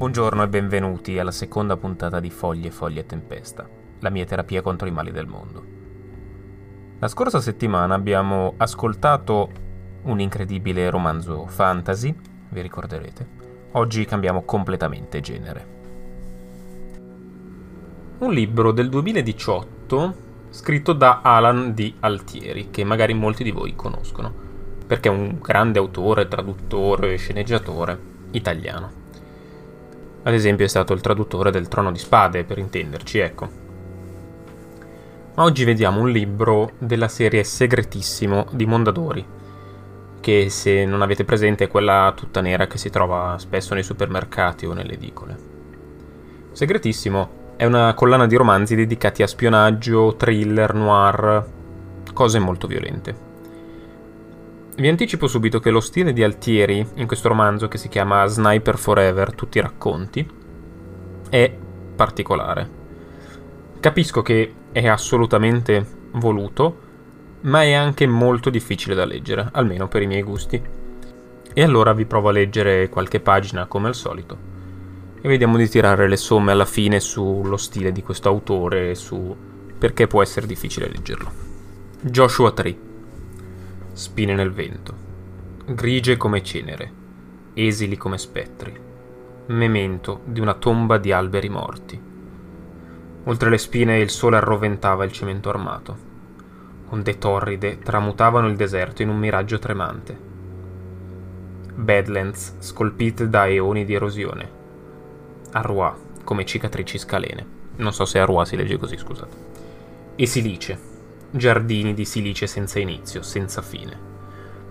Buongiorno e benvenuti alla seconda puntata di Foglie, Foglie e Tempesta, la mia terapia contro i mali del mondo. La scorsa settimana abbiamo ascoltato un incredibile romanzo fantasy, vi ricorderete. Oggi cambiamo completamente genere. Un libro del 2018 scritto da Alan D. Altieri, che magari molti di voi conoscono, perché è un grande autore, traduttore e sceneggiatore italiano. Ad esempio è stato il traduttore del Trono di Spade, per intenderci, ecco. Ma oggi vediamo un libro della serie Segretissimo di Mondadori, che se non avete presente è quella tutta nera che si trova spesso nei supermercati o nelle edicole. Segretissimo è una collana di romanzi dedicati a spionaggio, thriller, noir, cose molto violente. Vi anticipo subito che lo stile di Altieri in questo romanzo, che si chiama Sniper Forever, tutti i racconti, è particolare. Capisco che è assolutamente voluto, ma è anche molto difficile da leggere, almeno per i miei gusti. E allora vi provo a leggere qualche pagina come al solito e vediamo di tirare le somme alla fine sullo stile di questo autore e su perché può essere difficile leggerlo. Joshua Tree spine nel vento, grigie come cenere, esili come spettri, memento di una tomba di alberi morti. Oltre le spine il sole arroventava il cemento armato. Onde torride tramutavano il deserto in un miraggio tremante. Badlands scolpite da eoni di erosione. Arrois come cicatrici scalene. Non so se Arrois si legge così, scusate. E silice, giardini di silice senza inizio, senza fine,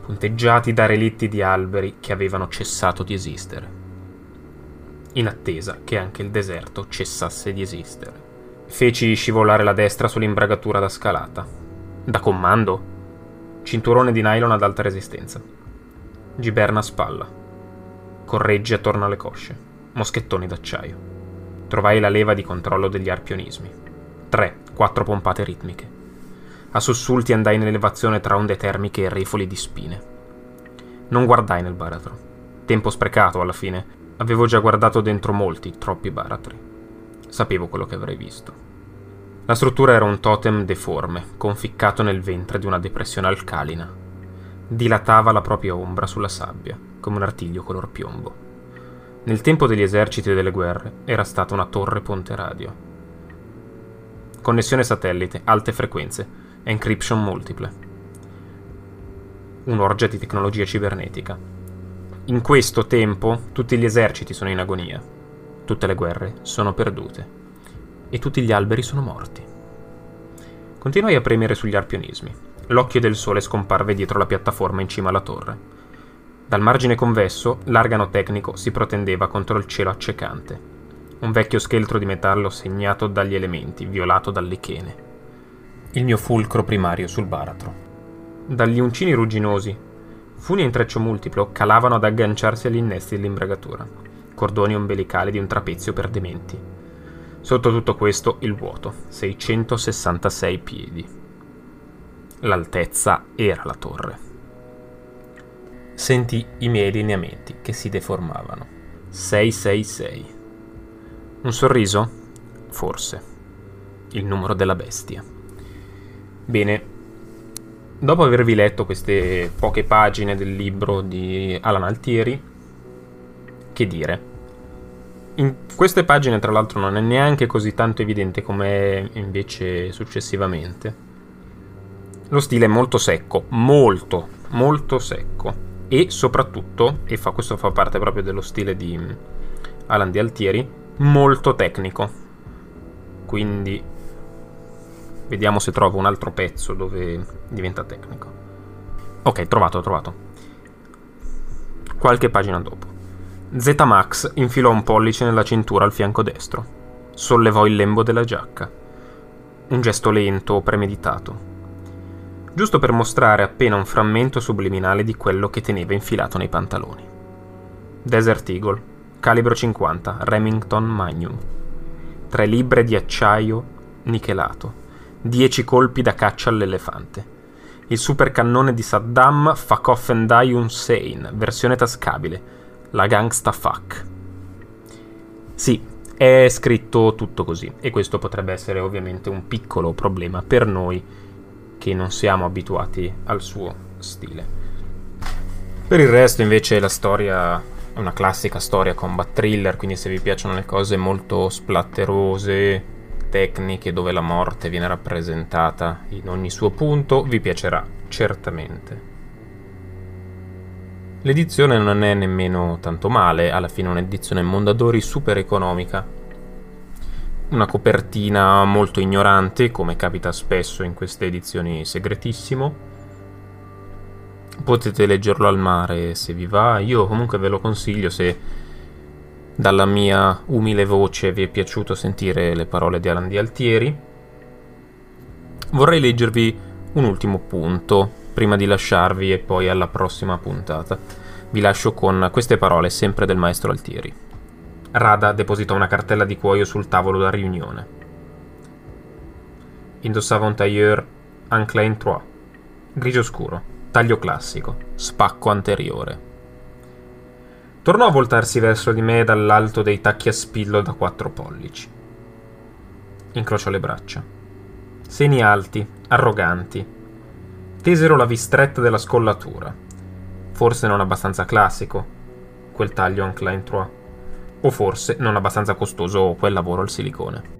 punteggiati da relitti di alberi che avevano cessato di esistere, in attesa che anche il deserto cessasse di esistere. Feci scivolare la destra sull'imbragatura da scalata. Da comando? Cinturone di nylon ad alta resistenza. Giberna a spalla. Correggi attorno alle cosce. Moschettoni d'acciaio. Trovai la leva di controllo degli arpionismi. Tre, quattro pompate ritmiche. A sussulti andai nell'elevazione tra onde termiche e rifoli di spine. Non guardai nel baratro. Tempo sprecato alla fine. Avevo già guardato dentro molti, troppi baratri. Sapevo quello che avrei visto. La struttura era un totem deforme, conficcato nel ventre di una depressione alcalina. Dilatava la propria ombra sulla sabbia, come un artiglio color piombo. Nel tempo degli eserciti e delle guerre era stata una torre ponte radio. Connessione satellite, alte frequenze, encryption multiple. Un'orgia di tecnologia cibernetica. In questo tempo tutti gli eserciti sono in agonia, tutte le guerre sono perdute e tutti gli alberi sono morti. Continuai a premere sugli arpionismi. L'occhio del sole scomparve dietro la piattaforma in cima alla torre. Dal margine convesso, l'argano tecnico si protendeva contro il cielo accecante. Un vecchio scheletro di metallo segnato dagli elementi, violato dall'Ichene il mio fulcro primario sul baratro. Dagli uncini rugginosi, funi a intreccio multiplo calavano ad agganciarsi agli innesti dell'imbragatura, cordoni ombelicali di un trapezio per dementi. Sotto tutto questo il vuoto, 666 piedi. L'altezza era la torre. Sentì i miei lineamenti che si deformavano. 666. Un sorriso? Forse. Il numero della bestia. Bene, dopo avervi letto queste poche pagine del libro di Alan Altieri, che dire? In queste pagine, tra l'altro, non è neanche così tanto evidente come invece successivamente. Lo stile è molto secco, molto, molto secco. E soprattutto, e fa, questo fa parte proprio dello stile di Alan di Altieri, molto tecnico. Quindi Vediamo se trovo un altro pezzo dove diventa tecnico. Ok, trovato, trovato. Qualche pagina dopo. Zmax infilò un pollice nella cintura al fianco destro. Sollevò il lembo della giacca. Un gesto lento, premeditato. Giusto per mostrare appena un frammento subliminale di quello che teneva infilato nei pantaloni. Desert Eagle, calibro 50, Remington Magnum. Tre libbre di acciaio nichelato 10 colpi da caccia all'elefante. Il supercannone di Saddam Fakoffendai Hussein, versione tascabile, la gangsta fuck. Sì, è scritto tutto così e questo potrebbe essere ovviamente un piccolo problema per noi che non siamo abituati al suo stile. Per il resto invece la storia è una classica storia combat thriller, quindi se vi piacciono le cose molto splatterose, tecniche dove la morte viene rappresentata in ogni suo punto, vi piacerà certamente. L'edizione non è nemmeno tanto male, alla fine è un'edizione Mondadori super economica. Una copertina molto ignorante, come capita spesso in queste edizioni segretissimo. Potete leggerlo al mare se vi va, io comunque ve lo consiglio se dalla mia umile voce vi è piaciuto sentire le parole di Alan Di Altieri. Vorrei leggervi un ultimo punto prima di lasciarvi e poi alla prossima puntata. Vi lascio con queste parole sempre del maestro Altieri. Rada depositò una cartella di cuoio sul tavolo da riunione. Indossava un tailleur Anclain 3, grigio scuro, taglio classico, spacco anteriore. Tornò a voltarsi verso di me dall'alto dei tacchi a spillo da quattro pollici. Incrociò le braccia. Seni alti, arroganti, tesero la vistretta della scollatura. Forse non abbastanza classico, quel taglio Ancline 3. O forse non abbastanza costoso quel lavoro al silicone.